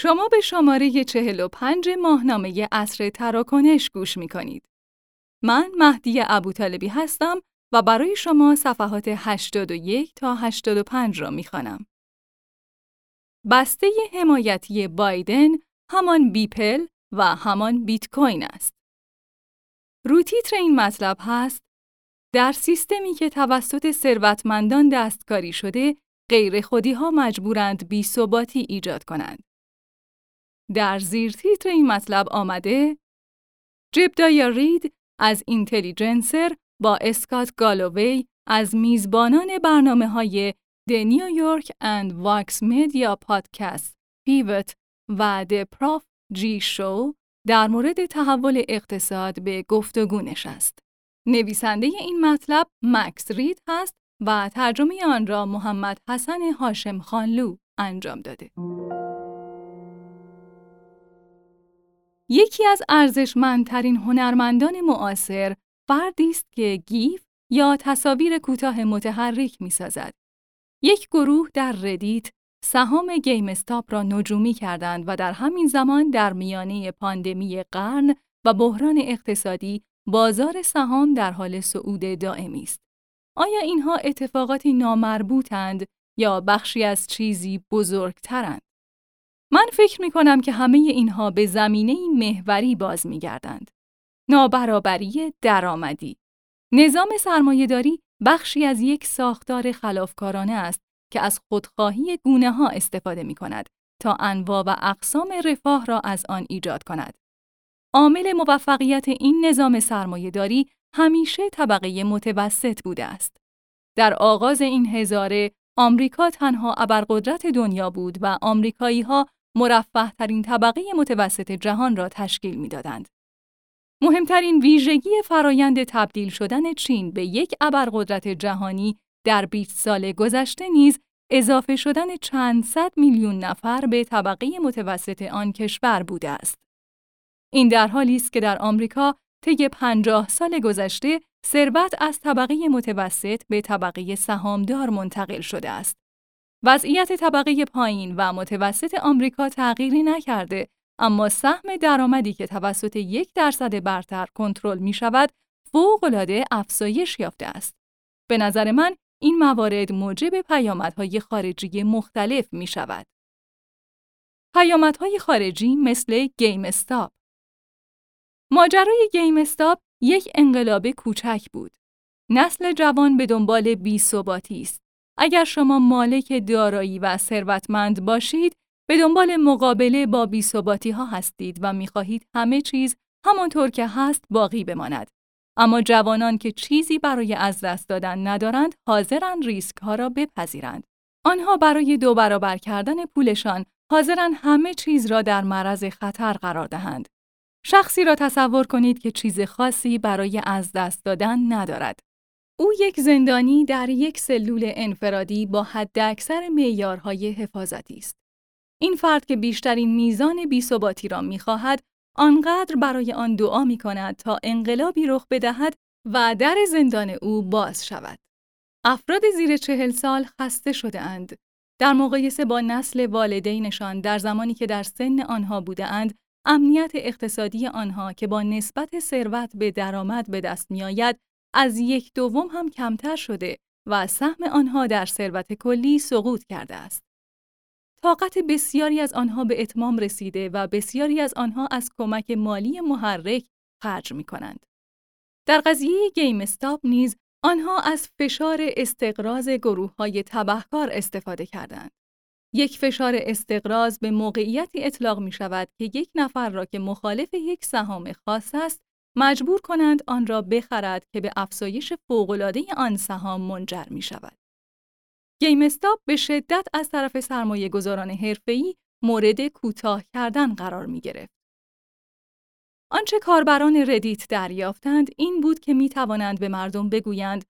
شما به شماره 45 ماهنامه اصر تراکنش گوش می کنید. من مهدی ابوطالبی هستم و برای شما صفحات 81 تا 85 را می خانم. بسته حمایتی بایدن همان بیپل و همان بیت کوین است. روتیتر این مطلب هست در سیستمی که توسط ثروتمندان دستکاری شده، غیر خودی ها مجبورند بی ایجاد کنند. در زیر تیتر این مطلب آمده جبدایا رید از Intelligencer با اسکات گالووی از میزبانان برنامه های The New York and Vox Media podcast Pivot و The Prof G Show در مورد تحول اقتصاد به گفتگو نشست. نویسنده این مطلب مکس رید هست و ترجمه آن را محمد حسن هاشم خانلو انجام داده. یکی از ارزشمندترین هنرمندان معاصر فردی است که GIF یا تصاویر کوتاه متحرک می‌سازد. یک گروه در ردیت سهام گیم استاپ را نجومی کردند و در همین زمان در میانه پاندمی قرن و بحران اقتصادی بازار سهام در حال صعود دائمی است. آیا اینها اتفاقاتی نامربوطند یا بخشی از چیزی بزرگترند؟ من فکر می کنم که همه اینها به زمینه محوری باز می گردند. نابرابری درآمدی. نظام سرمایهداری بخشی از یک ساختار خلافکارانه است که از خودخواهی گونه ها استفاده می کند تا انواع و اقسام رفاه را از آن ایجاد کند. عامل موفقیت این نظام سرمایهداری همیشه طبقه متوسط بوده است. در آغاز این هزاره آمریکا تنها ابرقدرت دنیا بود و آمریکایی ها مرفه ترین طبقه متوسط جهان را تشکیل می‌دادند. مهمترین ویژگی فرایند تبدیل شدن چین به یک ابرقدرت جهانی در 20 سال گذشته نیز اضافه شدن چند صد میلیون نفر به طبقه متوسط آن کشور بوده است. این در حالی است که در آمریکا طی 50 سال گذشته ثروت از طبقه متوسط به طبقه سهامدار منتقل شده است. وضعیت طبقه پایین و متوسط آمریکا تغییری نکرده اما سهم درآمدی که توسط یک درصد برتر کنترل می شود فوق‌العاده افزایش یافته است. به نظر من این موارد موجب پیامدهای خارجی مختلف می شود. پیامدهای خارجی مثل گیم استاپ ماجرای گیم استاپ یک انقلاب کوچک بود. نسل جوان به دنبال بی‌ثباتی است. اگر شما مالک دارایی و ثروتمند باشید، به دنبال مقابله با بی‌ثباتی ها هستید و می‌خواهید همه چیز همانطور که هست باقی بماند. اما جوانان که چیزی برای از دست دادن ندارند، حاضرند ریسک ها را بپذیرند. آنها برای دو برابر کردن پولشان حاضرند همه چیز را در معرض خطر قرار دهند. شخصی را تصور کنید که چیز خاصی برای از دست دادن ندارد. او یک زندانی در یک سلول انفرادی با حداکثر معیارهای حفاظتی است. این فرد که بیشترین میزان بیثباتی را می‌خواهد، آنقدر برای آن دعا می کند تا انقلابی رخ بدهد و در زندان او باز شود. افراد زیر چهل سال خسته شده اند. در مقایسه با نسل والدینشان در زمانی که در سن آنها بوده اند، امنیت اقتصادی آنها که با نسبت ثروت به درآمد به دست میآید از یک دوم هم کمتر شده و سهم آنها در ثروت کلی سقوط کرده است. طاقت بسیاری از آنها به اتمام رسیده و بسیاری از آنها از کمک مالی محرک خرج می کنند. در قضیه گیم استاپ نیز آنها از فشار استقراض گروه های تبهکار استفاده کردند. یک فشار استقراض به موقعیتی اطلاق می شود که یک نفر را که مخالف یک سهام خاص است مجبور کنند آن را بخرد که به افزایش فوق‌العاده آن سهام منجر می شود. گیم استاپ به شدت از طرف سرمایه گذاران حرفه‌ای مورد کوتاه کردن قرار می گرفت. آنچه کاربران ردیت دریافتند این بود که می توانند به مردم بگویند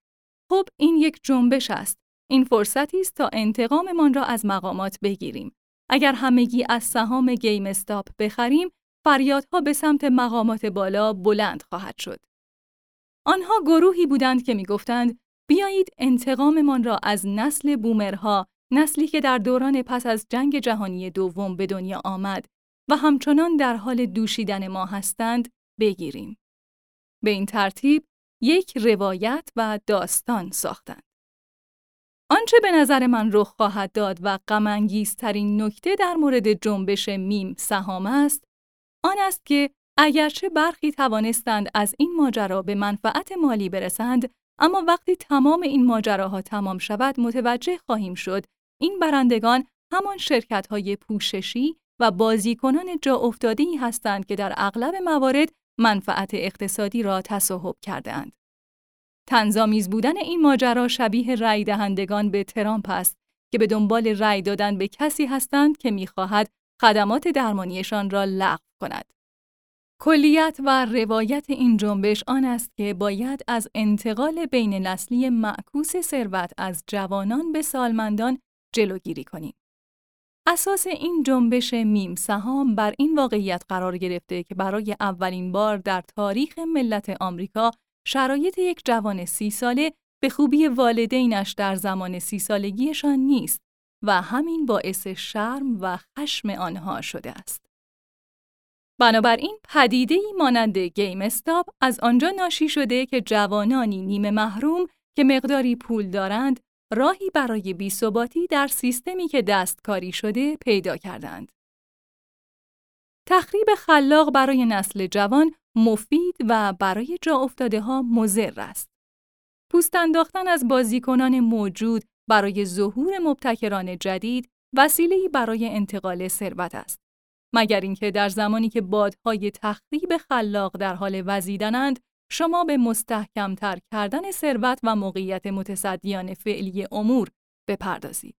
خب این یک جنبش است این فرصتی است تا انتقاممان را از مقامات بگیریم. اگر همگی از سهام گیم استاپ بخریم، فریادها به سمت مقامات بالا بلند خواهد شد. آنها گروهی بودند که می‌گفتند بیایید انتقاممان را از نسل بومرها نسلی که در دوران پس از جنگ جهانی دوم به دنیا آمد و همچنان در حال دوشیدن ما هستند بگیریم. به این ترتیب یک روایت و داستان ساختند. آنچه به نظر من رخ خواهد داد و غمانگیزترین نکته در مورد جنبش میم سهام است، آن است که اگرچه برخی توانستند از این ماجرا به منفعت مالی برسند، اما وقتی تمام این ماجراها تمام شود متوجه خواهیم شد این برندگان همان شرکت های پوششی و بازیکنان جا افتاده هستند که در اغلب موارد منفعت اقتصادی را تصاحب کردهاند. تنظامیز بودن این ماجرا شبیه رأی دهندگان به ترامپ است که به دنبال رأی دادن به کسی هستند که می‌خواهد خدمات درمانیشان را لغو کند. کلیت و روایت این جنبش آن است که باید از انتقال بین نسلی معکوس ثروت از جوانان به سالمندان جلوگیری کنیم. اساس این جنبش میم سهام بر این واقعیت قرار گرفته که برای اولین بار در تاریخ ملت آمریکا شرایط یک جوان سی ساله به خوبی والدینش در زمان سی سالگیشان نیست و همین باعث شرم و خشم آنها شده است. بنابراین پدیده ای مانند گیم استاپ از آنجا ناشی شده که جوانانی نیمه محروم که مقداری پول دارند راهی برای بیثباتی در سیستمی که دستکاری شده پیدا کردند. تخریب خلاق برای نسل جوان مفید و برای جا افتاده ها مضر است. پوست انداختن از بازیکنان موجود برای ظهور مبتکران جدید وسیله‌ای برای انتقال ثروت است. مگر اینکه در زمانی که بادهای تخریب خلاق در حال وزیدنند شما به مستحکمتر کردن ثروت و موقعیت متصدیان فعلی امور بپردازید.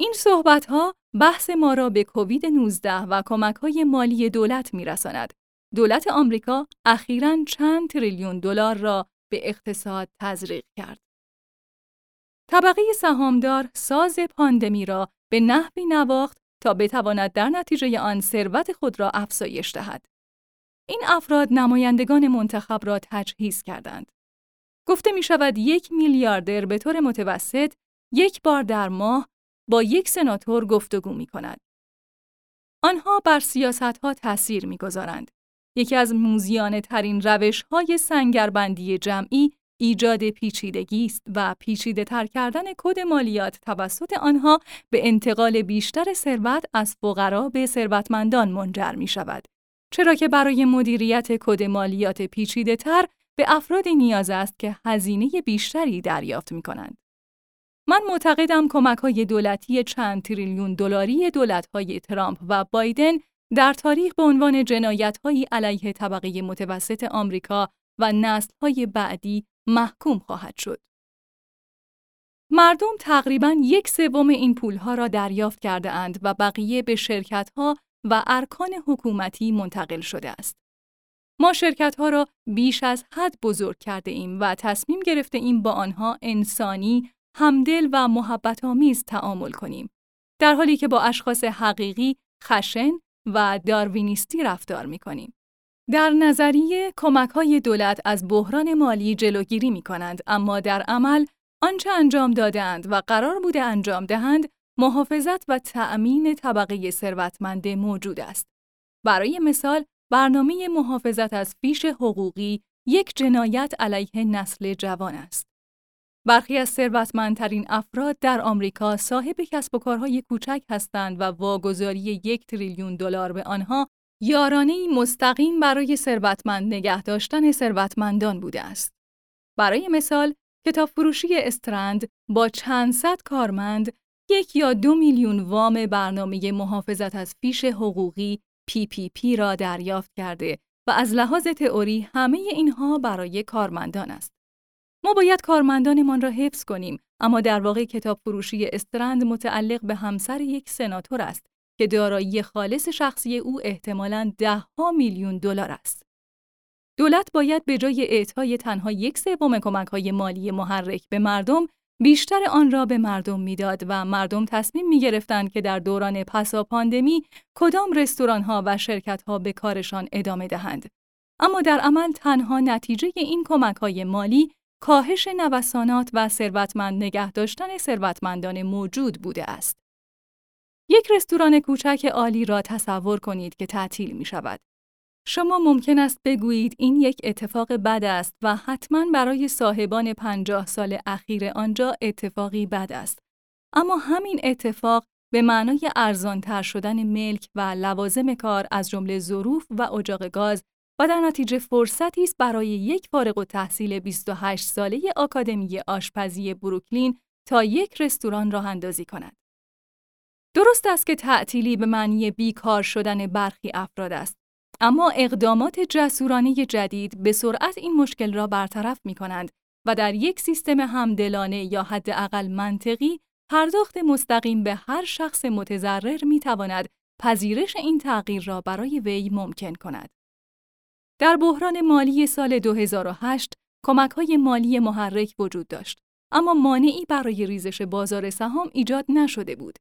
این صحبت ها بحث ما را به کووید 19 و کمک های مالی دولت می رساند. دولت آمریکا اخیراً چند تریلیون دلار را به اقتصاد تزریق کرد. طبقه سهامدار ساز پاندمی را به نحوی نواخت تا بتواند در نتیجه آن ثروت خود را افزایش دهد. این افراد نمایندگان منتخب را تجهیز کردند. گفته می شود یک میلیاردر به طور متوسط یک بار در ماه با یک سناتور گفتگو می کند. آنها بر سیاست ها تأثیر می گذارند. یکی از موزیانه ترین روش های سنگربندی جمعی ایجاد پیچیدگی است و پیچیده تر کردن کد مالیات توسط آنها به انتقال بیشتر ثروت از فقرا به ثروتمندان منجر می شود. چرا که برای مدیریت کد مالیات پیچیده تر به افرادی نیاز است که هزینه بیشتری دریافت می کنند. من معتقدم کمک های دولتی چند تریلیون دلاری دولت های ترامپ و بایدن در تاریخ به عنوان جنایت علیه طبقه متوسط آمریکا و نسل های بعدی محکوم خواهد شد. مردم تقریبا یک سوم این پولها را دریافت کرده اند و بقیه به شرکت ها و ارکان حکومتی منتقل شده است. ما شرکت ها را بیش از حد بزرگ کرده ایم و تصمیم گرفته ایم با آنها انسانی، همدل و محبت آمیز تعامل کنیم. در حالی که با اشخاص حقیقی، خشن و داروینیستی رفتار می کنیم. در نظریه کمک های دولت از بحران مالی جلوگیری می کنند اما در عمل آنچه انجام دادند و قرار بوده انجام دهند محافظت و تأمین طبقه ثروتمند موجود است. برای مثال برنامه محافظت از فیش حقوقی یک جنایت علیه نسل جوان است. برخی از ثروتمندترین افراد در آمریکا صاحب کسب و کارهای کوچک هستند و واگذاری یک تریلیون دلار به آنها یارانه مستقیم برای ثروتمند نگه داشتن ثروتمندان بوده است. برای مثال، کتاب فروشی استرند با چند صد کارمند یک یا دو میلیون وام برنامه محافظت از فیش حقوقی PPP را دریافت کرده و از لحاظ تئوری همه اینها برای کارمندان است. ما باید کارمندانمان را حفظ کنیم اما در واقع کتاب فروشی استرند متعلق به همسر یک سناتور است که دارایی خالص شخصی او احتمالاً ده ها میلیون دلار است. دولت باید به جای اعطای تنها یک سوم کمک‌های مالی محرک به مردم بیشتر آن را به مردم می‌داد و مردم تصمیم می گرفتند که در دوران پسا پاندمی کدام رستوران ها و شرکت ها به کارشان ادامه دهند. اما در عمل تنها نتیجه این کمک های مالی کاهش نوسانات و ثروتمند نگه داشتن ثروتمندان موجود بوده است. یک رستوران کوچک عالی را تصور کنید که تعطیل می شود. شما ممکن است بگویید این یک اتفاق بد است و حتما برای صاحبان پنجاه سال اخیر آنجا اتفاقی بد است. اما همین اتفاق به معنای ارزانتر شدن ملک و لوازم کار از جمله ظروف و اجاق گاز و در نتیجه فرصتی است برای یک فارغ التحصیل 28 ساله آکادمی آشپزی بروکلین تا یک رستوران راه اندازی کند. درست است که تعطیلی به معنی بیکار شدن برخی افراد است. اما اقدامات جسورانه جدید به سرعت این مشکل را برطرف می کنند و در یک سیستم همدلانه یا حداقل منطقی پرداخت مستقیم به هر شخص متضرر می تواند پذیرش این تغییر را برای وی ممکن کند. در بحران مالی سال 2008 کمک های مالی محرک وجود داشت اما مانعی برای ریزش بازار سهام ایجاد نشده بود.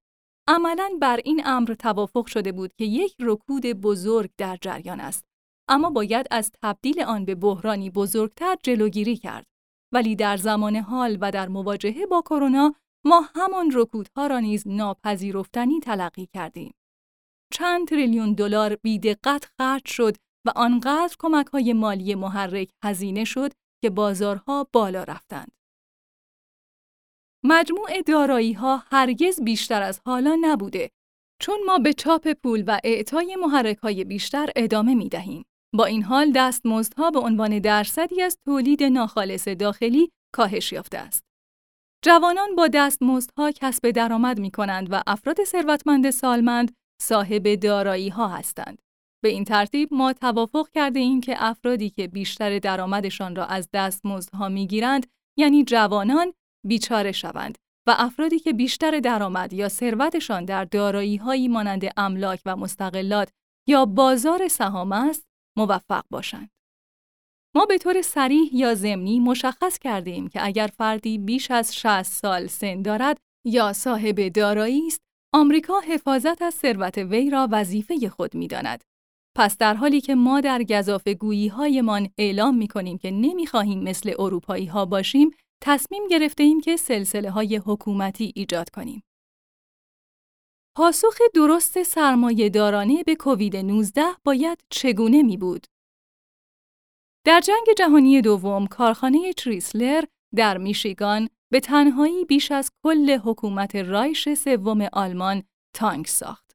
عملاً بر این امر توافق شده بود که یک رکود بزرگ در جریان است. اما باید از تبدیل آن به بحرانی بزرگتر جلوگیری کرد. ولی در زمان حال و در مواجهه با کرونا ما همان رکودها را نیز ناپذیرفتنی تلقی کردیم. چند تریلیون دلار بیدقت خرج شد و آنقدر کمک های مالی محرک هزینه شد که بازارها بالا رفتند. مجموع دارایی ها هرگز بیشتر از حالا نبوده چون ما به چاپ پول و اعطای محرک های بیشتر ادامه می دهیم. با این حال دستمزدها به عنوان درصدی از تولید ناخالص داخلی کاهش یافته است. جوانان با دستمزدها کسب درآمد می کنند و افراد ثروتمند سالمند صاحب دارایی ها هستند. به این ترتیب ما توافق کرده ایم که افرادی که بیشتر درآمدشان را از دستمزدها می‌گیرند یعنی جوانان بیچاره شوند و افرادی که بیشتر درآمد یا ثروتشان در دارایی‌هایی مانند املاک و مستقلات یا بازار سهام است موفق باشند. ما به طور سریح یا ضمنی مشخص کرده که اگر فردی بیش از 60 سال سن دارد یا صاحب دارایی است، آمریکا حفاظت از ثروت وی را وظیفه خود می‌داند. پس در حالی که ما در گذاف هایمان اعلام می کنیم که نمی خواهیم مثل اروپایی ها باشیم، تصمیم گرفته ایم که سلسله های حکومتی ایجاد کنیم. پاسخ درست سرمایه دارانه به کووید 19 باید چگونه می بود؟ در جنگ جهانی دوم کارخانه تریسلر در میشیگان به تنهایی بیش از کل حکومت رایش سوم آلمان تانک ساخت.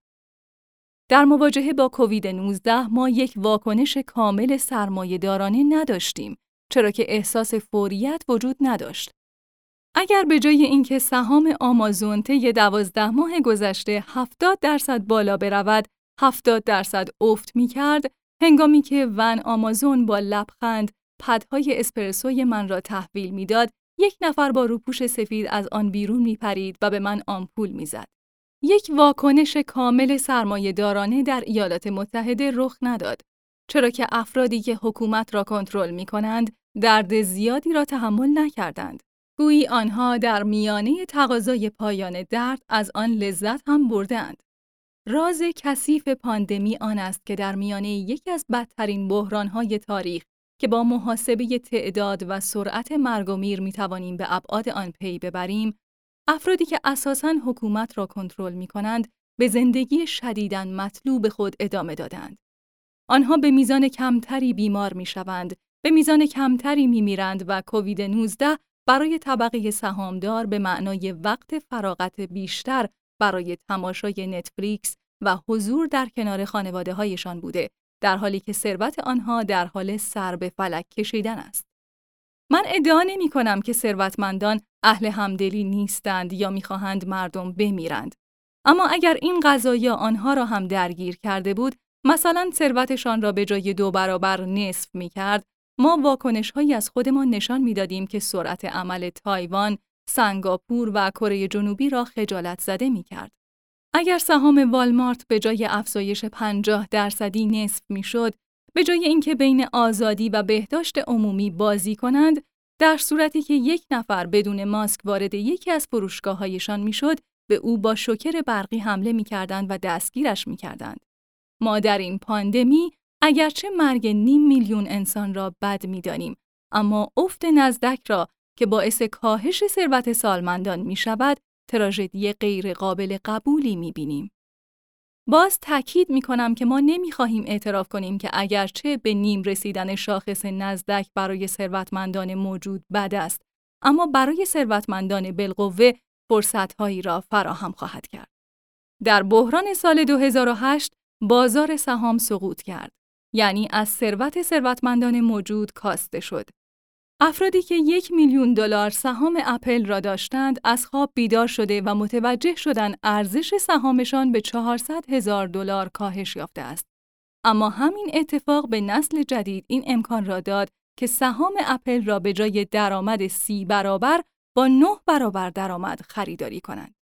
در مواجهه با کووید 19 ما یک واکنش کامل سرمایه دارانه نداشتیم چرا که احساس فوریت وجود نداشت. اگر به جای اینکه سهام آمازون طی دوازده ماه گذشته 70 درصد بالا برود، 70 درصد افت می کرد، هنگامی که ون آمازون با لبخند پدهای اسپرسوی من را تحویل می‌داد، یک نفر با روپوش سفید از آن بیرون می پرید و به من آمپول می‌زد. یک واکنش کامل سرمایه دارانه در ایالات متحده رخ نداد. چرا که افرادی که حکومت را کنترل می کنند درد زیادی را تحمل نکردند. گویی آنها در میانه تقاضای پایان درد از آن لذت هم بردند. راز کثیف پاندمی آن است که در میانه یکی از بدترین بحرانهای تاریخ که با محاسبه تعداد و سرعت مرگ و میر می توانیم به ابعاد آن پی ببریم، افرادی که اساساً حکومت را کنترل می کنند، به زندگی شدیداً مطلوب خود ادامه دادند. آنها به میزان کمتری بیمار می شوند به میزان کمتری میمیرند و کووید 19 برای طبقه سهامدار به معنای وقت فراغت بیشتر برای تماشای نتفلیکس و حضور در کنار خانواده هایشان بوده در حالی که ثروت آنها در حال سر به فلک کشیدن است. من ادعا نمی کنم که ثروتمندان اهل همدلی نیستند یا می‌خواهند مردم بمیرند. اما اگر این قضایا آنها را هم درگیر کرده بود، مثلا ثروتشان را به جای دو برابر نصف می کرد ما واکنش هایی از خودمان نشان می‌دادیم که سرعت عمل تایوان، سنگاپور و کره جنوبی را خجالت زده می کرد. اگر سهام والمارت به جای افزایش 50 درصدی نصف می‌شد، به جای اینکه بین آزادی و بهداشت عمومی بازی کنند، در صورتی که یک نفر بدون ماسک وارد یکی از فروشگاههایشان می‌شد، به او با شوکر برقی حمله می‌کردند و دستگیرش می‌کردند. ما در این پاندمی اگرچه مرگ نیم میلیون انسان را بد می‌دانیم اما افت نزدک را که باعث کاهش ثروت سالمندان می شود، تراژدی غیر قابل قبولی می بینیم. باز تاکید می کنم که ما نمی خواهیم اعتراف کنیم که اگرچه به نیم رسیدن شاخص نزدک برای ثروتمندان موجود بد است، اما برای ثروتمندان بالقوه فرصتهایی را فراهم خواهد کرد. در بحران سال 2008 بازار سهام سقوط کرد. یعنی از ثروت ثروتمندان موجود کاسته شد. افرادی که یک میلیون دلار سهام اپل را داشتند از خواب بیدار شده و متوجه شدن ارزش سهامشان به 400 هزار دلار کاهش یافته است. اما همین اتفاق به نسل جدید این امکان را داد که سهام اپل را به جای درآمد سی برابر با نه برابر درآمد خریداری کنند.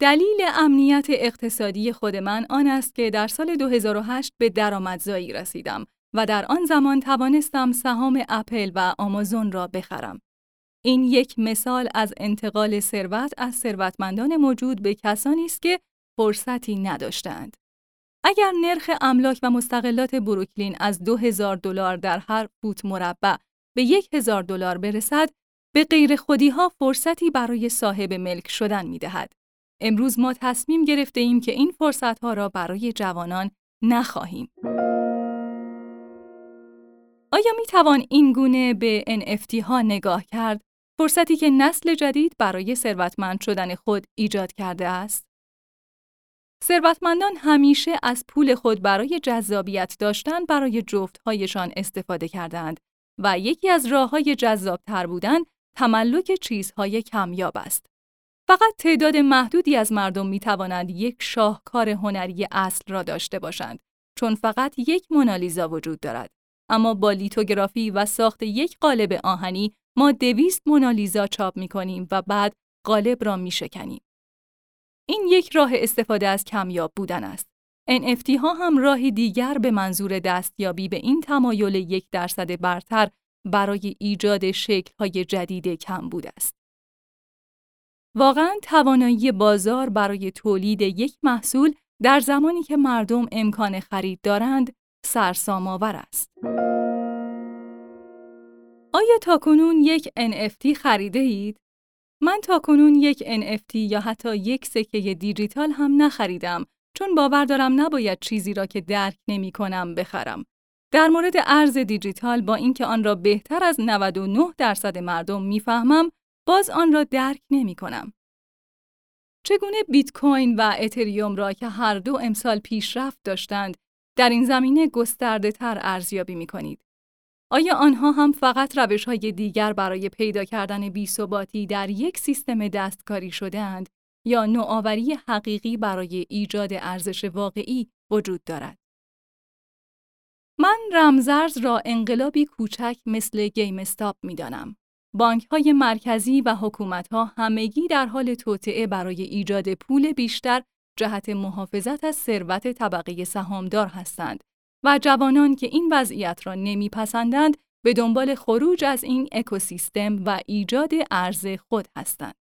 دلیل امنیت اقتصادی خود من آن است که در سال 2008 به درآمدزایی رسیدم و در آن زمان توانستم سهام اپل و آمازون را بخرم. این یک مثال از انتقال ثروت از ثروتمندان موجود به کسانی است که فرصتی نداشتند. اگر نرخ املاک و مستقلات بروکلین از 2000 دلار در هر فوت مربع به 1000 دلار برسد، به غیر خودی ها فرصتی برای صاحب ملک شدن می دهد. امروز ما تصمیم گرفته ایم که این فرصت ها را برای جوانان نخواهیم. آیا می توان این گونه به NFT ها نگاه کرد؟ فرصتی که نسل جدید برای ثروتمند شدن خود ایجاد کرده است؟ ثروتمندان همیشه از پول خود برای جذابیت داشتن برای جفتهایشان استفاده کردند و یکی از راه های جذاب تر بودن تملک چیزهای کمیاب است. فقط تعداد محدودی از مردم می توانند یک شاهکار هنری اصل را داشته باشند چون فقط یک مونالیزا وجود دارد. اما با لیتوگرافی و ساخت یک قالب آهنی ما دویست مونالیزا چاپ می کنیم و بعد قالب را می شکنیم. این یک راه استفاده از کمیاب بودن است. NFT ها هم راهی دیگر به منظور دستیابی به این تمایل یک درصد برتر برای ایجاد شکل های جدید کم بود است. واقعا توانایی بازار برای تولید یک محصول در زمانی که مردم امکان خرید دارند سرسام آور است. آیا تاکنون یک NFT خریده اید؟ من تاکنون یک NFT یا حتی یک سکه دیجیتال هم نخریدم چون باور دارم نباید چیزی را که درک نمی کنم بخرم. در مورد ارز دیجیتال با اینکه آن را بهتر از 99 درصد مردم می‌فهمم باز آن را درک نمی کنم. چگونه بیت کوین و اتریوم را که هر دو امسال پیشرفت داشتند در این زمینه گسترده تر ارزیابی می کنید؟ آیا آنها هم فقط روش های دیگر برای پیدا کردن بیثباتی در یک سیستم دستکاری شدهاند یا نوآوری حقیقی برای ایجاد ارزش واقعی وجود دارد؟ من رمزرز را انقلابی کوچک مثل گیم استاپ می دانم. بانک های مرکزی و حکومت ها همگی در حال توطعه برای ایجاد پول بیشتر جهت محافظت از ثروت طبقه سهامدار هستند و جوانان که این وضعیت را نمیپسندند به دنبال خروج از این اکوسیستم و ایجاد ارز خود هستند.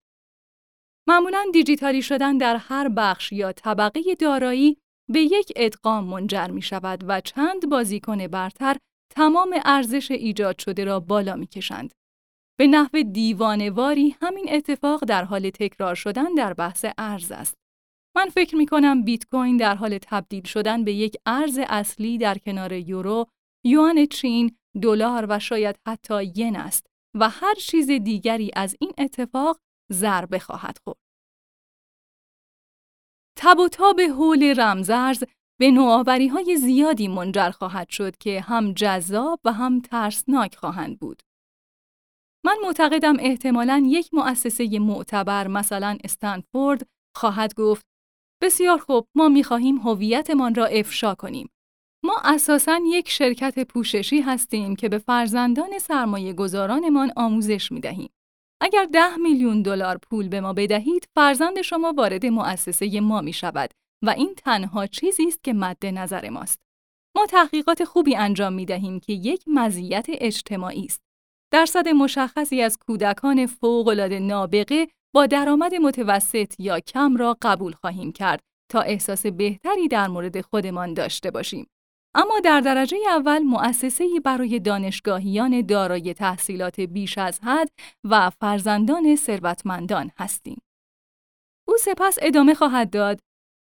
معمولا دیجیتالی شدن در هر بخش یا طبقه دارایی به یک ادغام منجر می شود و چند بازیکن برتر تمام ارزش ایجاد شده را بالا می کشند. به نحو دیوانواری همین اتفاق در حال تکرار شدن در بحث ارز است. من فکر می کنم بیت کوین در حال تبدیل شدن به یک ارز اصلی در کنار یورو، یوان چین، دلار و شاید حتی ین است و هر چیز دیگری از این اتفاق ضربه خواهد خورد. تب و تاب حول رمزرز به نوآوری های زیادی منجر خواهد شد که هم جذاب و هم ترسناک خواهند بود. من معتقدم احتمالاً یک مؤسسه معتبر مثلا استنفورد خواهد گفت بسیار خوب ما می‌خواهیم هویتمان را افشا کنیم. ما اساساً یک شرکت پوششی هستیم که به فرزندان سرمایه گذارانمان آموزش می دهیم. اگر ده میلیون دلار پول به ما بدهید، فرزند شما وارد مؤسسه ما می شود و این تنها چیزی است که مد نظر ماست. ما تحقیقات خوبی انجام می دهیم که یک مزیت اجتماعی است. درصد مشخصی از کودکان فوق‌العاده نابغه با درآمد متوسط یا کم را قبول خواهیم کرد تا احساس بهتری در مورد خودمان داشته باشیم. اما در درجه اول مؤسسه‌ای برای دانشگاهیان دارای تحصیلات بیش از حد و فرزندان ثروتمندان هستیم. او سپس ادامه خواهد داد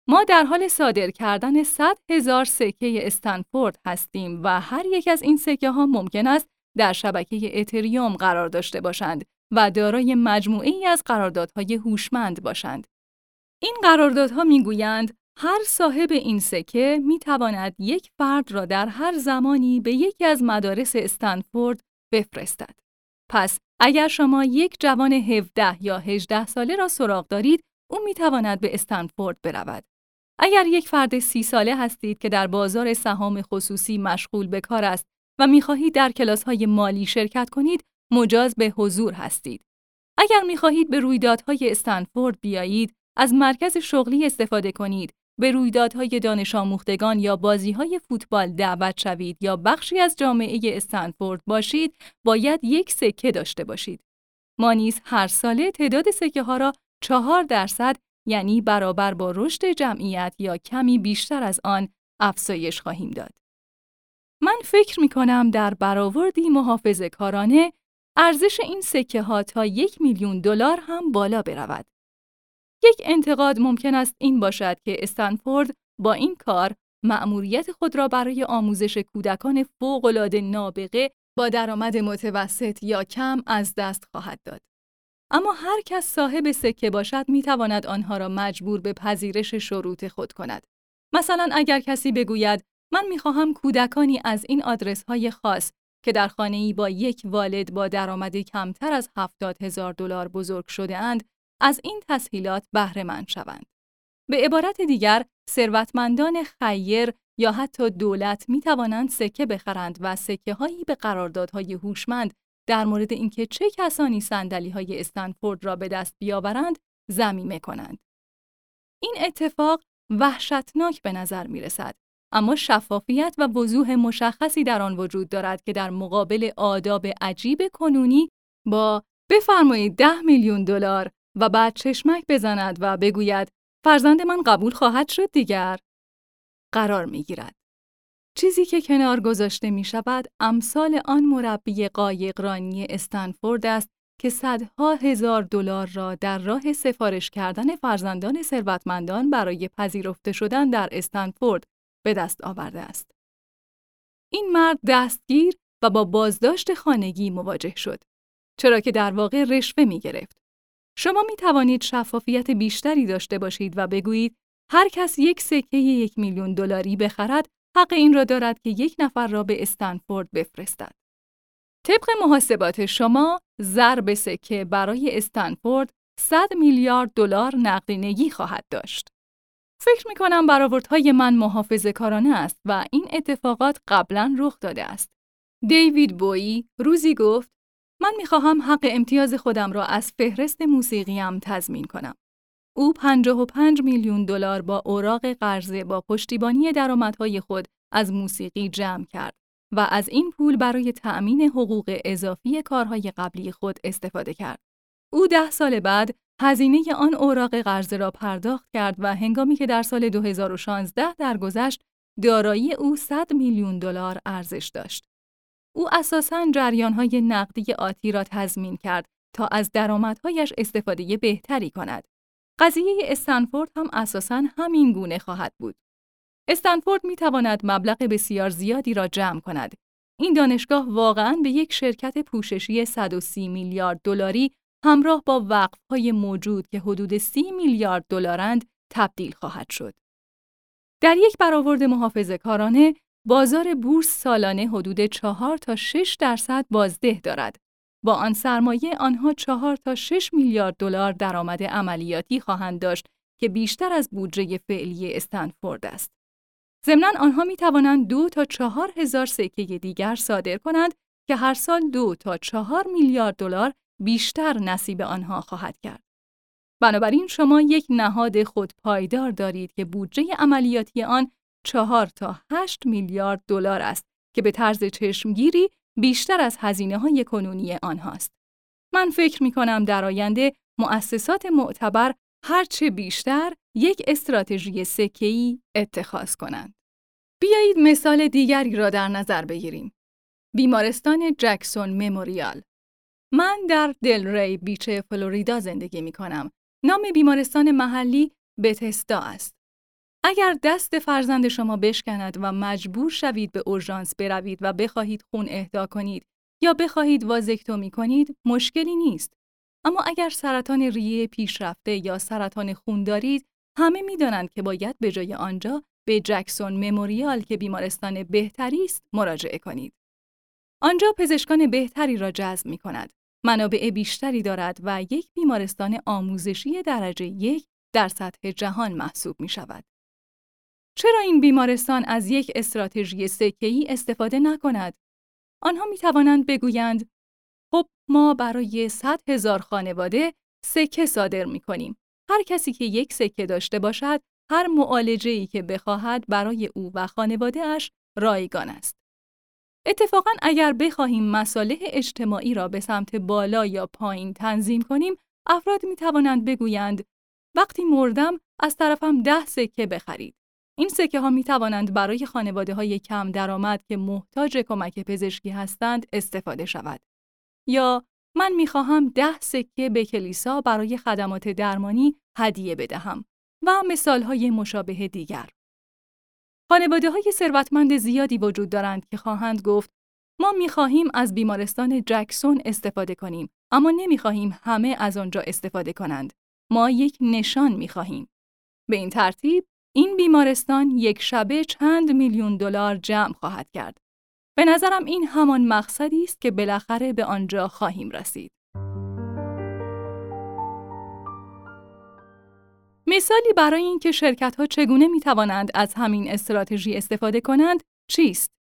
ما در حال صادر کردن 100 هزار سکه استنفورد هستیم و هر یک از این سکه ها ممکن است در شبکه اتریوم قرار داشته باشند و دارای مجموعه ای از قراردادهای هوشمند باشند. این قراردادها می‌گویند هر صاحب این سکه می تواند یک فرد را در هر زمانی به یکی از مدارس استنفورد بفرستد. پس اگر شما یک جوان 17 یا 18 ساله را سراغ دارید، او می تواند به استنفورد برود. اگر یک فرد سی ساله هستید که در بازار سهام خصوصی مشغول به کار است و می خواهید در کلاس های مالی شرکت کنید، مجاز به حضور هستید. اگر می خواهید به رویدادهای استنفورد بیایید، از مرکز شغلی استفاده کنید به رویدادهای دانش آموختگان یا بازیهای فوتبال دعوت شوید یا بخشی از جامعه استنفورد باشید، باید یک سکه داشته باشید. ما نیز هر ساله تعداد سکه ها را چهار درصد یعنی برابر با رشد جمعیت یا کمی بیشتر از آن افزایش خواهیم داد. من فکر می کنم در برآوردی محافظ کارانه ارزش این سکه ها تا یک میلیون دلار هم بالا برود. یک انتقاد ممکن است این باشد که استنفورد با این کار مأموریت خود را برای آموزش کودکان فوق‌العاده نابغه با درآمد متوسط یا کم از دست خواهد داد. اما هر کس صاحب سکه باشد می تواند آنها را مجبور به پذیرش شروط خود کند. مثلا اگر کسی بگوید من می خواهم کودکانی از این آدرس های خاص که در خانه ای با یک والد با درآمدی کمتر از 70 هزار دلار بزرگ شده اند از این تسهیلات بهره مند شوند. به عبارت دیگر، ثروتمندان خیر یا حتی دولت می توانند سکه بخرند و سکه هایی به قراردادهای هوشمند در مورد اینکه چه کسانی سندلی های استنفورد را به دست بیاورند زمیمه کنند. این اتفاق وحشتناک به نظر می رسد. اما شفافیت و وضوح مشخصی در آن وجود دارد که در مقابل آداب عجیب کنونی با بفرمایید ده میلیون دلار و بعد چشمک بزند و بگوید فرزند من قبول خواهد شد دیگر قرار می گیرد. چیزی که کنار گذاشته می شود امثال آن مربی قایقرانی استنفورد است که صدها هزار دلار را در راه سفارش کردن فرزندان ثروتمندان برای پذیرفته شدن در استنفورد به دست آورده است. این مرد دستگیر و با بازداشت خانگی مواجه شد. چرا که در واقع رشوه می گرفت. شما می توانید شفافیت بیشتری داشته باشید و بگویید هر کس یک سکه یک میلیون دلاری بخرد حق این را دارد که یک نفر را به استنفورد بفرستد. طبق محاسبات شما ضرب سکه برای استنفورد 100 میلیارد دلار نقدینگی خواهد داشت. فکر می کنم برآوردهای من محافظه کارانه است و این اتفاقات قبلا رخ داده است. دیوید بویی روزی گفت من می خواهم حق امتیاز خودم را از فهرست موسیقیم تضمین کنم. او 55 میلیون دلار با اوراق قرضه با پشتیبانی درآمدهای خود از موسیقی جمع کرد و از این پول برای تأمین حقوق اضافی کارهای قبلی خود استفاده کرد. او ده سال بعد هزینه آن اوراق قرضه را پرداخت کرد و هنگامی که در سال 2016 درگذشت دارایی او 100 میلیون دلار ارزش داشت. او اساساً جریانهای نقدی آتی را تضمین کرد تا از درآمدهایش استفاده بهتری کند. قضیه استنفورد هم اساساً همین گونه خواهد بود. استنفورد می تواند مبلغ بسیار زیادی را جمع کند. این دانشگاه واقعاً به یک شرکت پوششی 130 میلیارد دلاری همراه با وقفهای موجود که حدود 30 میلیارد دلارند تبدیل خواهد شد. در یک برآورد محافظه کارانه، بازار بورس سالانه حدود 4 تا 6 درصد بازده دارد. با آن سرمایه آنها 4 تا 6 میلیارد دلار درآمد عملیاتی خواهند داشت که بیشتر از بودجه فعلی استنفورد است. ضمناً آنها می توانند دو تا چهار هزار سکه دیگر صادر کنند که هر سال دو تا چهار میلیارد دلار بیشتر نصیب آنها خواهد کرد. بنابراین شما یک نهاد خودپایدار دارید که بودجه عملیاتی آن چهار تا هشت میلیارد دلار است که به طرز چشمگیری بیشتر از هزینه های کنونی آنهاست. من فکر می کنم در آینده مؤسسات معتبر هرچه بیشتر یک استراتژی سکه‌ای اتخاذ کنند. بیایید مثال دیگری را در نظر بگیریم. بیمارستان جکسون مموریال. من در دل ری بیچ فلوریدا زندگی می کنم. نام بیمارستان محلی بتستا است. اگر دست فرزند شما بشکند و مجبور شوید به اورژانس بروید و بخواهید خون اهدا کنید یا بخواهید وازکتومی کنید، مشکلی نیست. اما اگر سرطان ریه پیشرفته یا سرطان خون دارید، همه می‌دانند که باید به جای آنجا به جکسون مموریال که بیمارستان بهتری است مراجعه کنید. آنجا پزشکان بهتری را جذب می کند. منابع بیشتری دارد و یک بیمارستان آموزشی درجه یک در سطح جهان محسوب می شود. چرا این بیمارستان از یک استراتژی سکه‌ای استفاده نکند؟ آنها می توانند بگویند خب ما برای 100 هزار خانواده سکه صادر می کنیم. هر کسی که یک سکه داشته باشد، هر معالجه ای که بخواهد برای او و خانواده اش رایگان است. اتفاقا اگر بخواهیم مصالح اجتماعی را به سمت بالا یا پایین تنظیم کنیم، افراد می توانند بگویند وقتی مردم از طرفم ده سکه بخرید. این سکه ها می توانند برای خانواده های کم درآمد که محتاج کمک پزشکی هستند استفاده شود. یا من می خواهم ده سکه به کلیسا برای خدمات درمانی هدیه بدهم و مثال های مشابه دیگر. خانواده های ثروتمند زیادی وجود دارند که خواهند گفت ما می خواهیم از بیمارستان جکسون استفاده کنیم اما نمی خواهیم همه از آنجا استفاده کنند. ما یک نشان می خواهیم. به این ترتیب این بیمارستان یک شبه چند میلیون دلار جمع خواهد کرد. به نظرم این همان مقصدی است که بالاخره به آنجا خواهیم رسید. مثالی برای اینکه شرکت‌ها چگونه می توانند از همین استراتژی استفاده کنند چیست؟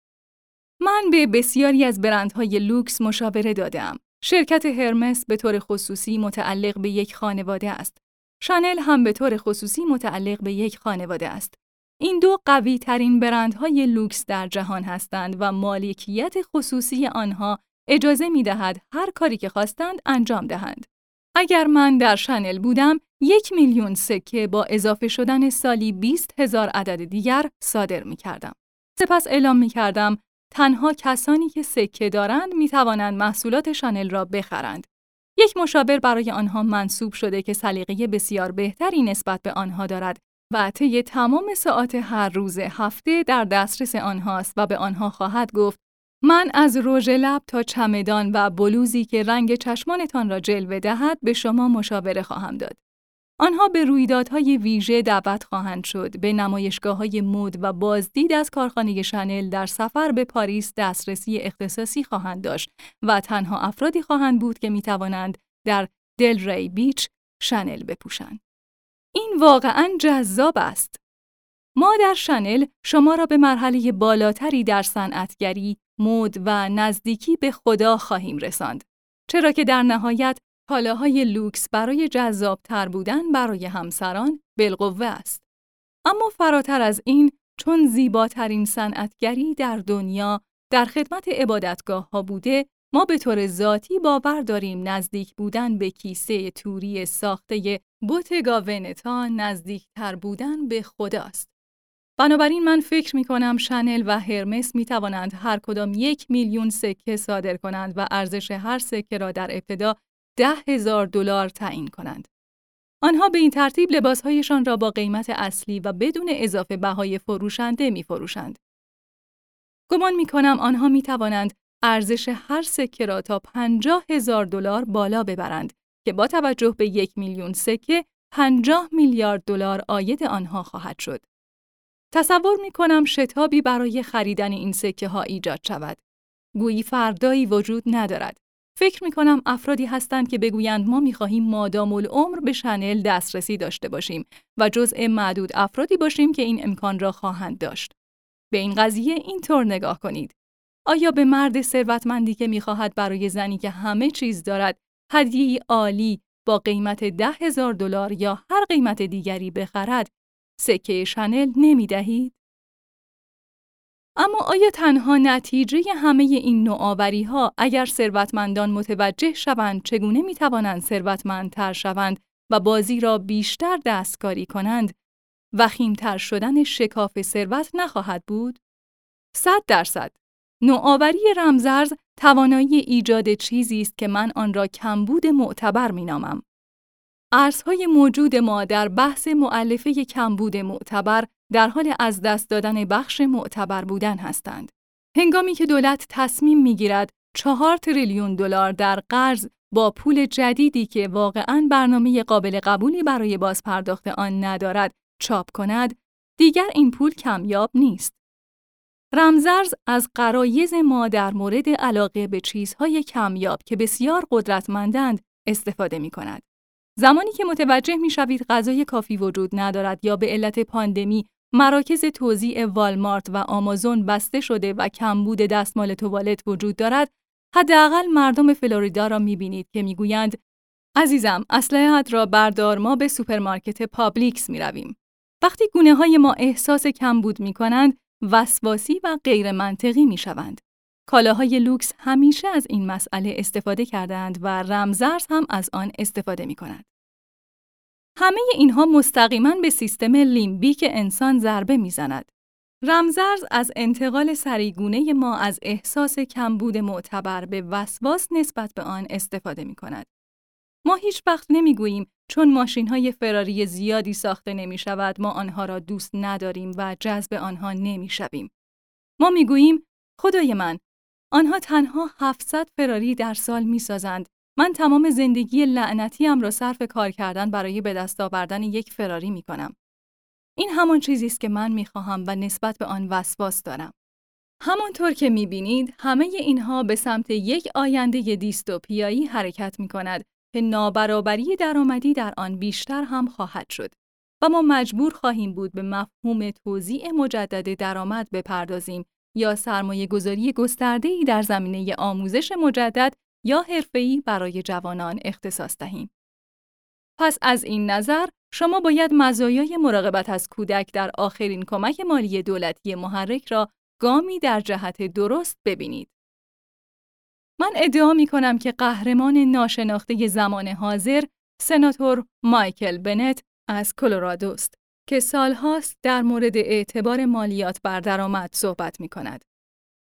من به بسیاری از برندهای لوکس مشاوره دادم. شرکت هرمس به طور خصوصی متعلق به یک خانواده است. شانل هم به طور خصوصی متعلق به یک خانواده است. این دو قوی ترین برندهای لوکس در جهان هستند و مالکیت خصوصی آنها اجازه می دهد هر کاری که خواستند انجام دهند. اگر من در شانل بودم، یک میلیون سکه با اضافه شدن سالی 20 هزار عدد دیگر صادر می کردم. سپس اعلام می کردم تنها کسانی که سکه دارند می توانند محصولات شانل را بخرند. یک مشاور برای آنها منصوب شده که سلیقه بسیار بهتری نسبت به آنها دارد و طی تمام ساعت هر روز هفته در دسترس آنهاست و به آنها خواهد گفت من از رژ لب تا چمدان و بلوزی که رنگ چشمانتان را جلوه دهد به شما مشاوره خواهم داد. آنها به رویدادهای ویژه دعوت خواهند شد، به نمایشگاه های مد و بازدید از کارخانه شنل در سفر به پاریس دسترسی اختصاصی خواهند داشت و تنها افرادی خواهند بود که می توانند در دل ری بیچ شنل بپوشند. این واقعا جذاب است. ما در شنل شما را به مرحله بالاتری در صنعتگری، مد و نزدیکی به خدا خواهیم رساند. چرا که در نهایت کالاهای لوکس برای جذابتر بودن برای همسران بالقوه است. اما فراتر از این چون زیباترین صنعتگری در دنیا در خدمت عبادتگاه ها بوده ما به طور ذاتی باور داریم نزدیک بودن به کیسه توری ساخته بوتگا ونتا نزدیکتر بودن به خداست. بنابراین من فکر می کنم شنل و هرمس می توانند هر کدام یک میلیون سکه صادر کنند و ارزش هر سکه را در ابتدا ده هزار دلار تعیین کنند. آنها به این ترتیب لباسهایشان را با قیمت اصلی و بدون اضافه بهای فروشنده می فروشند. گمان می کنم آنها می توانند ارزش هر سکه را تا پنجاه هزار دلار بالا ببرند که با توجه به یک میلیون سکه پنجاه میلیارد دلار آید آنها خواهد شد. تصور می کنم شتابی برای خریدن این سکه ها ایجاد شود. گویی فردایی وجود ندارد. فکر می کنم افرادی هستند که بگویند ما می خواهیم مادام العمر به شنل دسترسی داشته باشیم و جزء معدود افرادی باشیم که این امکان را خواهند داشت. به این قضیه اینطور نگاه کنید. آیا به مرد ثروتمندی که می‌خواهد برای زنی که همه چیز دارد هدیه عالی با قیمت ده هزار دلار یا هر قیمت دیگری بخرد سکه شنل نمی دهید؟ اما آیا تنها نتیجه همه این نوآوری ها اگر ثروتمندان متوجه شوند چگونه می توانند ثروتمندتر شوند و بازی را بیشتر دستکاری کنند وخیمتر شدن شکاف ثروت نخواهد بود؟ صد درصد. نوآوری رمزرز توانایی ایجاد چیزی است که من آن را کمبود معتبر مینامم. ارزهای موجود ما در بحث معلفه کمبود معتبر در حال از دست دادن بخش معتبر بودن هستند. هنگامی که دولت تصمیم می‌گیرد چهار تریلیون دلار در قرض با پول جدیدی که واقعا برنامه قابل قبولی برای بازپرداخت آن ندارد چاپ کند، دیگر این پول کمیاب نیست. رمزرز از قرایز ما در مورد علاقه به چیزهای کمیاب که بسیار قدرتمندند استفاده می کند. زمانی که متوجه می شوید غذای کافی وجود ندارد یا به علت پاندمی مراکز توزیع والمارت و آمازون بسته شده و کمبود دستمال توالت وجود دارد، حداقل مردم فلوریدا را می بینید که می‌گویند عزیزم اسلحه‌ات را بردار ما به سوپرمارکت پابلیکس می رویم. وقتی گونه های ما احساس کمبود می کنند، وسواسی و غیر منطقی می شوند. کالاهای لوکس همیشه از این مسئله استفاده کردند و رمزرز هم از آن استفاده می کند. همه اینها مستقیما به سیستم لیمبیک انسان ضربه می‌زند. رمزرز از انتقال سریگونه ما از احساس کمبود معتبر به وسواس نسبت به آن استفاده می کند. ما هیچ وقت نمی گوییم چون ماشین های فراری زیادی ساخته نمی شود ما آنها را دوست نداریم و جذب آنها نمی شویم. ما می گوییم خدای من آنها تنها 700 فراری در سال می سازند. من تمام زندگی لعنتیم را صرف کار کردن برای به دست آوردن یک فراری می کنم. این همان چیزی است که من می خواهم و نسبت به آن وسواس دارم. همانطور که می بینید همه اینها به سمت یک آینده دیستوپیایی حرکت می کند که نابرابری درآمدی در آن بیشتر هم خواهد شد و ما مجبور خواهیم بود به مفهوم توزیع مجدد درآمد بپردازیم یا سرمایه گذاری گسترده ای در زمینه آموزش مجدد یا حرفه‌ای برای جوانان اختصاص دهیم. پس از این نظر شما باید مزایای مراقبت از کودک در آخرین کمک مالی دولتی محرک را گامی در جهت درست ببینید. من ادعا می کنم که قهرمان ناشناخته زمان حاضر سناتور مایکل بنت از کلرادوست که سالهاست در مورد اعتبار مالیات بر درآمد صحبت می کند.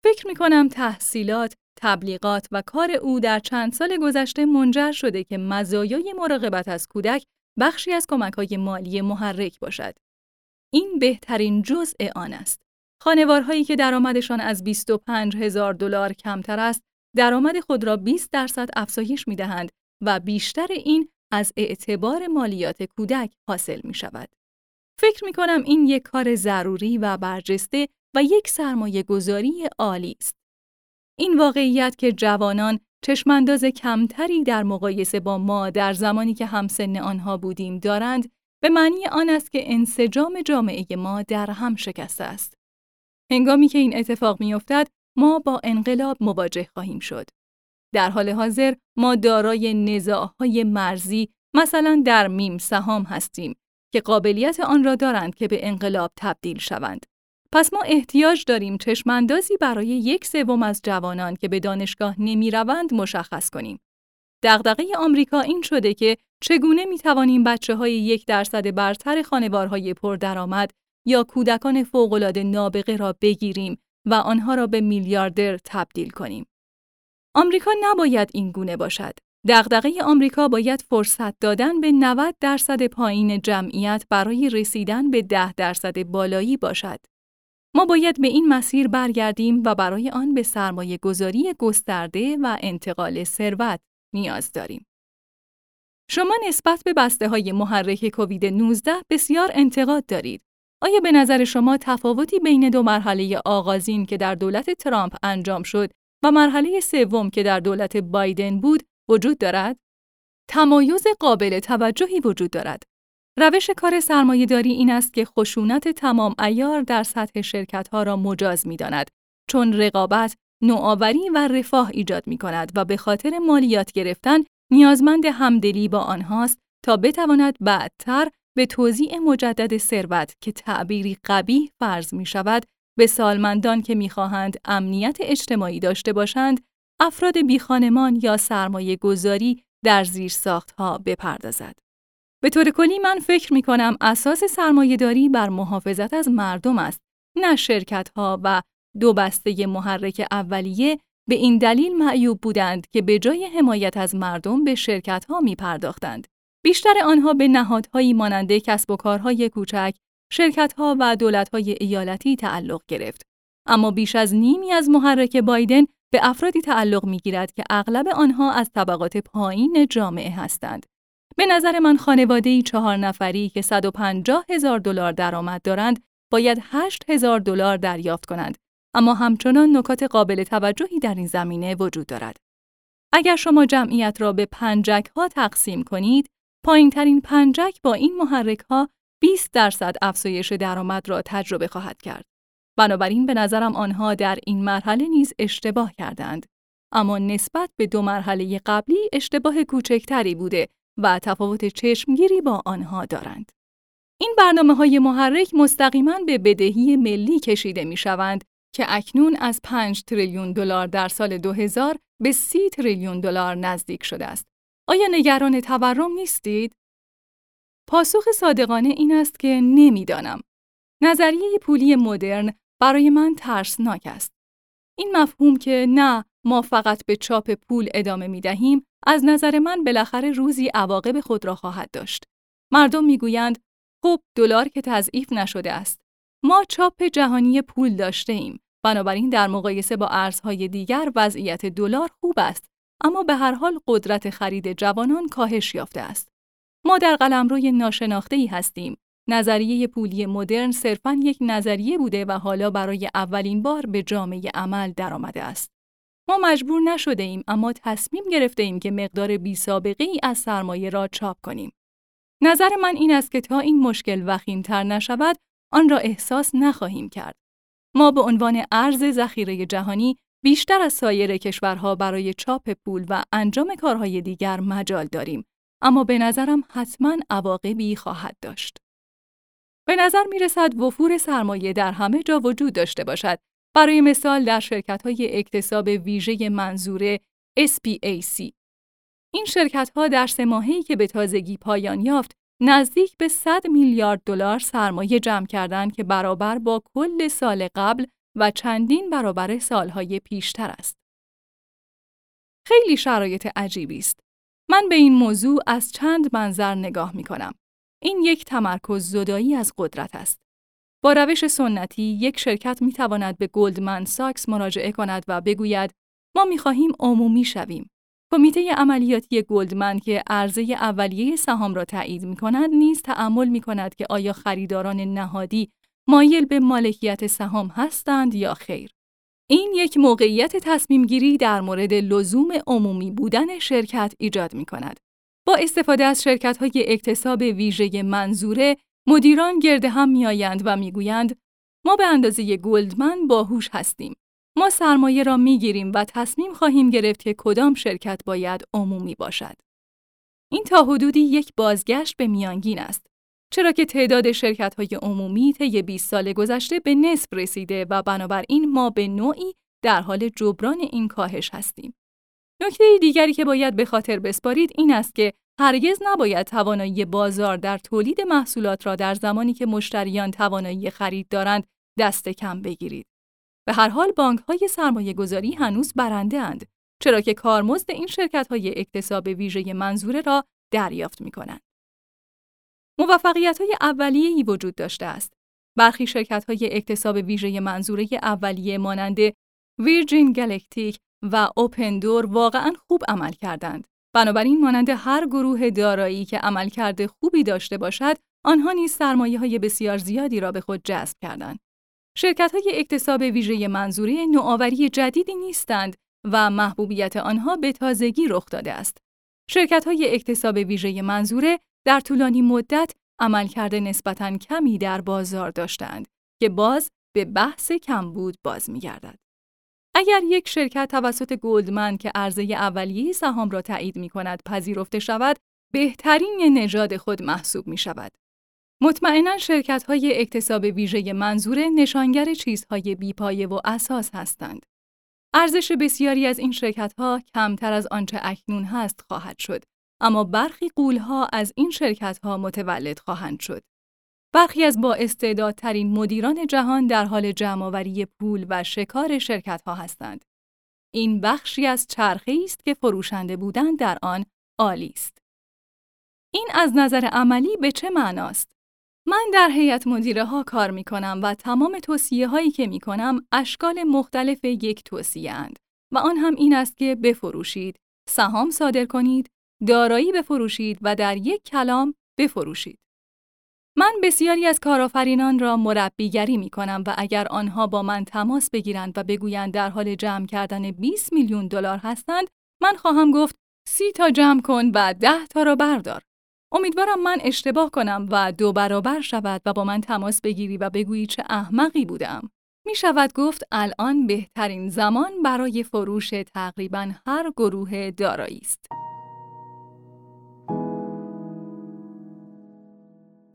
فکر می کنم تحصیلات، تبلیغات و کار او در چند سال گذشته منجر شده که مزایای مراقبت از کودک بخشی از های مالی محرک باشد. این بهترین جزء آن است. خانوارهایی که درآمدشان از 25 هزار دلار کمتر است، درآمد خود را 20 درصد افزایش می دهند و بیشتر این از اعتبار مالیات کودک حاصل می شود. فکر می کنم این یک کار ضروری و برجسته و یک سرمایه گذاری عالی است. این واقعیت که جوانان چشمانداز کمتری در مقایسه با ما در زمانی که همسن آنها بودیم دارند به معنی آن است که انسجام جامعه ما در هم شکسته است. هنگامی که این اتفاق میافتد ما با انقلاب مواجه خواهیم شد. در حال حاضر ما دارای نزاعهای مرزی مثلا در میم سهام هستیم که قابلیت آن را دارند که به انقلاب تبدیل شوند. پس ما احتیاج داریم چشماندازی برای یک سوم از جوانان که به دانشگاه نمی روند مشخص کنیم. دغدغه آمریکا این شده که چگونه می توانیم بچه های یک درصد برتر خانوارهای پردرآمد یا کودکان فوقالعاده نابغه را بگیریم و آنها را به میلیاردر تبدیل کنیم. آمریکا نباید این گونه باشد. دغدغه آمریکا باید فرصت دادن به 90 درصد پایین جمعیت برای رسیدن به 10 درصد بالایی باشد. ما باید به این مسیر برگردیم و برای آن به سرمایه گذاری گسترده و انتقال ثروت نیاز داریم. شما نسبت به بسته های محرک کووید 19 بسیار انتقاد دارید. آیا به نظر شما تفاوتی بین دو مرحله آغازین که در دولت ترامپ انجام شد و مرحله سوم که در دولت بایدن بود وجود دارد؟ تمایز قابل توجهی وجود دارد. روش کار سرمایهداری این است که خشونت تمام ایار در سطح شرکت ها را مجاز می داند چون رقابت نوآوری و رفاه ایجاد می کند و به خاطر مالیات گرفتن نیازمند همدلی با آنهاست تا بتواند بعدتر به توزیع مجدد ثروت که تعبیری قبیح فرض می شود به سالمندان که می‌خواهند امنیت اجتماعی داشته باشند افراد بیخانمان یا سرمایه گذاری در زیر ها بپردازد. به طور کلی من فکر می کنم اساس سرمایهداری بر محافظت از مردم است نه شرکت ها و دو بسته محرک اولیه به این دلیل معیوب بودند که به جای حمایت از مردم به شرکتها می پرداختند. بیشتر آنها به نهادهایی مانند کسب و کارهای کوچک، شرکتها و دولتهای ایالتی تعلق گرفت. اما بیش از نیمی از محرک بایدن به افرادی تعلق می گیرد که اغلب آنها از طبقات پایین جامعه هستند. به نظر من خانواده چهار نفری که 150 هزار دلار درآمد دارند باید 8 هزار دلار دریافت کنند اما همچنان نکات قابل توجهی در این زمینه وجود دارد. اگر شما جمعیت را به پنجک ها تقسیم کنید، پایین ترین پنجک با این محرک ها 20 درصد افزایش درآمد را تجربه خواهد کرد. بنابراین به نظرم آنها در این مرحله نیز اشتباه کردند. اما نسبت به دو مرحله قبلی اشتباه کوچکتری بوده و تفاوت چشمگیری با آنها دارند. این برنامه های محرک مستقیما به بدهی ملی کشیده می شوند که اکنون از 5 تریلیون دلار در سال 2000 به 30 تریلیون دلار نزدیک شده است. آیا نگران تورم نیستید؟ پاسخ صادقانه این است که نمی‌دانم. نظریه پولی مدرن برای من ترسناک است. این مفهوم که نه ما فقط به چاپ پول ادامه می دهیم، از نظر من بالاخره روزی عواقب خود را خواهد داشت. مردم می‌گویند خب دلار که تضعیف نشده است. ما چاپ جهانی پول داشته ایم. بنابراین در مقایسه با ارزهای دیگر وضعیت دلار خوب است اما به هر حال قدرت خرید جوانان کاهش یافته است. ما در قلمروی ناشناخته ای هستیم. نظریه پولی مدرن صرفاً یک نظریه بوده و حالا برای اولین بار به جامعه عمل درآمده است. ما مجبور نشده ایم اما تصمیم گرفته ایم که مقدار بی سابقه ای از سرمایه را چاپ کنیم. نظر من این است که تا این مشکل وخیمتر نشود آن را احساس نخواهیم کرد. ما به عنوان ارز ذخیره جهانی بیشتر از سایر کشورها برای چاپ پول و انجام کارهای دیگر مجال داریم اما به نظرم حتما عواقبی خواهد داشت. به نظر می رسد وفور سرمایه در همه جا وجود داشته باشد. برای مثال در شرکت های اکتساب ویژه منظوره SPAC. این شرکت ها در سه ماهی که به تازگی پایان یافت نزدیک به 100 میلیارد دلار سرمایه جمع کردند که برابر با کل سال قبل و چندین برابر سالهای پیشتر است. خیلی شرایط عجیبی است. من به این موضوع از چند منظر نگاه می کنم. این یک تمرکز زدایی از قدرت است. با روش سنتی یک شرکت می تواند به گلدمن ساکس مراجعه کند و بگوید ما می خواهیم عمومی شویم. کمیته عملیاتی گلدمن که عرضه اولیه سهام را تایید می کند نیز تعمل می کند که آیا خریداران نهادی مایل به مالکیت سهام هستند یا خیر. این یک موقعیت تصمیم گیری در مورد لزوم عمومی بودن شرکت ایجاد می کند. با استفاده از شرکت های اکتساب ویژه منظوره، مدیران گرد هم می آیند و می گویند ما به اندازه گلدمن باهوش هستیم. ما سرمایه را می گیریم و تصمیم خواهیم گرفت که کدام شرکت باید عمومی باشد. این تا حدودی یک بازگشت به میانگین است. چرا که تعداد شرکت های عمومی طی 20 سال گذشته به نصف رسیده و بنابراین ما به نوعی در حال جبران این کاهش هستیم. نکته دیگری که باید به خاطر بسپارید این است که هرگز نباید توانایی بازار در تولید محصولات را در زمانی که مشتریان توانایی خرید دارند دست کم بگیرید. به هر حال بانک های سرمایه گذاری هنوز برنده اند چرا که کارمزد این شرکت های اکتساب ویژه منظوره را دریافت می کنند. موفقیت های اولیه‌ای وجود داشته است. برخی شرکت های اکتساب ویژه منظوره اولیه مانند ویرجین گلکتیک و اوپندور واقعا خوب عمل کردند. بنابراین مانند هر گروه دارایی که عملکرد خوبی داشته باشد، آنها نیز سرمایه های بسیار زیادی را به خود جذب کردند. شرکت های اکتساب ویژه منظوره نوآوری جدیدی نیستند و محبوبیت آنها به تازگی رخ داده است. شرکت های اکتساب ویژه منظوره در طولانی مدت عملکرد نسبتاً کمی در بازار داشتند که باز به بحث کمبود باز می‌گردد. اگر یک شرکت توسط گلدمن که عرضه اولیه سهام را تایید می کند پذیرفته شود، بهترین نژاد خود محسوب می شود. مطمئنا شرکت های اکتساب ویژه منظور نشانگر چیزهای بیپایه و اساس هستند. ارزش بسیاری از این شرکت ها کمتر از آنچه اکنون هست خواهد شد، اما برخی قولها از این شرکت ها متولد خواهند شد. برخی از با استعدادترین مدیران جهان در حال جمعآوری پول و شکار شرکت ها هستند. این بخشی از چرخه است که فروشنده بودن در آن عالی است. این از نظر عملی به چه معناست؟ من در هیئت مدیره ها کار می کنم و تمام توصیه هایی که می کنم اشکال مختلف یک توصیه اند و آن هم این است که بفروشید، سهام صادر کنید، دارایی بفروشید و در یک کلام بفروشید. من بسیاری از کارآفرینان را مربیگری می کنم و اگر آنها با من تماس بگیرند و بگویند در حال جمع کردن 20 میلیون دلار هستند، من خواهم گفت سی تا جمع کن و ده تا را بردار. امیدوارم من اشتباه کنم و دو برابر شود و با من تماس بگیری و بگویی چه احمقی بودم. می شود گفت الان بهترین زمان برای فروش تقریبا هر گروه دارایی است.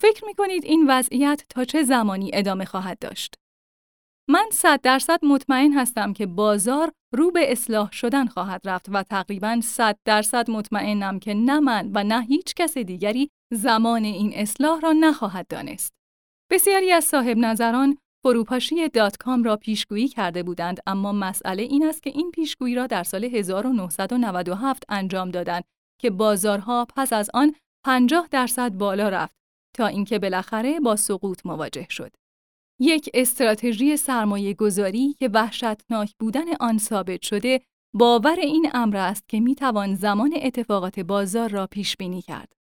فکر می کنید این وضعیت تا چه زمانی ادامه خواهد داشت؟ من صد درصد مطمئن هستم که بازار رو به اصلاح شدن خواهد رفت و تقریبا صد درصد مطمئنم که نه من و نه هیچ کس دیگری زمان این اصلاح را نخواهد دانست. بسیاری از صاحب نظران فروپاشی دات کام را پیشگویی کرده بودند اما مسئله این است که این پیشگویی را در سال 1997 انجام دادند که بازارها پس از آن 50 درصد بالا رفت تا اینکه بالاخره با سقوط مواجه شد. یک استراتژی سرمایه گذاری که وحشتناک بودن آن ثابت شده باور این امر است که می توان زمان اتفاقات بازار را پیش بینی کرد.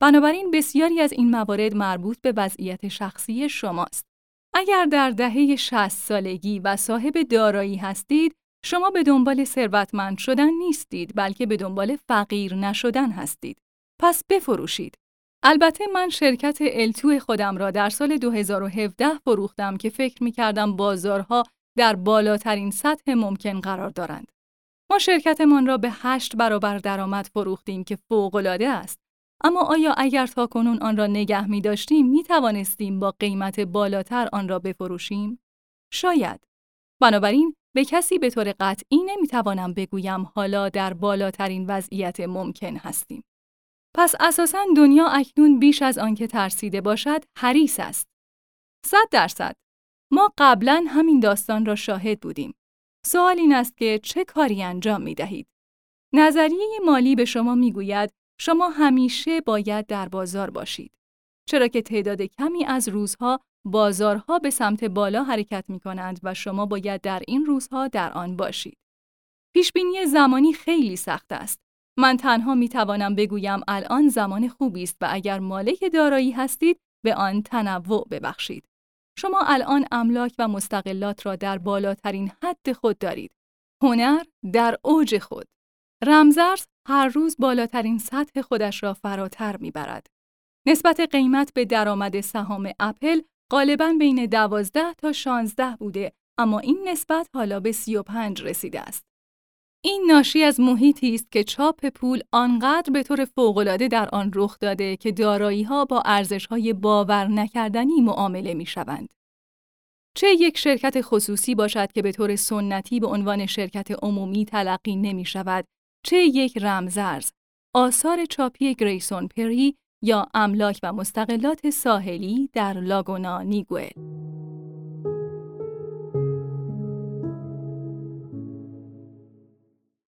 بنابراین بسیاری از این موارد مربوط به وضعیت شخصی شماست. اگر در دهه 60 سالگی و صاحب دارایی هستید، شما به دنبال ثروتمند شدن نیستید بلکه به دنبال فقیر نشدن هستید. پس بفروشید. البته من شرکت التو خودم را در سال 2017 فروختم که فکر می کردم بازارها در بالاترین سطح ممکن قرار دارند. ما شرکتمان را به هشت برابر درآمد فروختیم که فوق‌العاده است. اما آیا اگر تا کنون آن را نگه می داشتیم می توانستیم با قیمت بالاتر آن را بفروشیم؟ شاید. بنابراین به کسی به طور قطعی نمی توانم بگویم حالا در بالاترین وضعیت ممکن هستیم. پس اساساً دنیا اکنون بیش از آنکه ترسیده باشد حریص است. صد درصد. ما قبلا همین داستان را شاهد بودیم. سوال این است که چه کاری انجام می دهید؟ نظریه مالی به شما می گوید شما همیشه باید در بازار باشید. چرا که تعداد کمی از روزها بازارها به سمت بالا حرکت می کنند و شما باید در این روزها در آن باشید. پیشبینی زمانی خیلی سخت است. من تنها می توانم بگویم الان زمان خوبی است و اگر مالک دارایی هستید به آن تنوع ببخشید. شما الان املاک و مستقلات را در بالاترین حد خود دارید. هنر در اوج خود. رمزرز هر روز بالاترین سطح خودش را فراتر می‌برد. نسبت قیمت به درآمد سهام اپل غالبا بین 12 تا 16 بوده اما این نسبت حالا به 35 رسیده است. این ناشی از محیطی است که چاپ پول آنقدر به طور فوق‌العاده در آن رخ داده که دارایی‌ها با ارزش‌های باور نکردنی معامله می‌شوند. چه یک شرکت خصوصی باشد که به طور سنتی به عنوان شرکت عمومی تلقی نمی شود، چه یک رمزرز، آثار چاپی گریسون پری یا املاک و مستقلات ساحلی در لاگونا نیگوئل.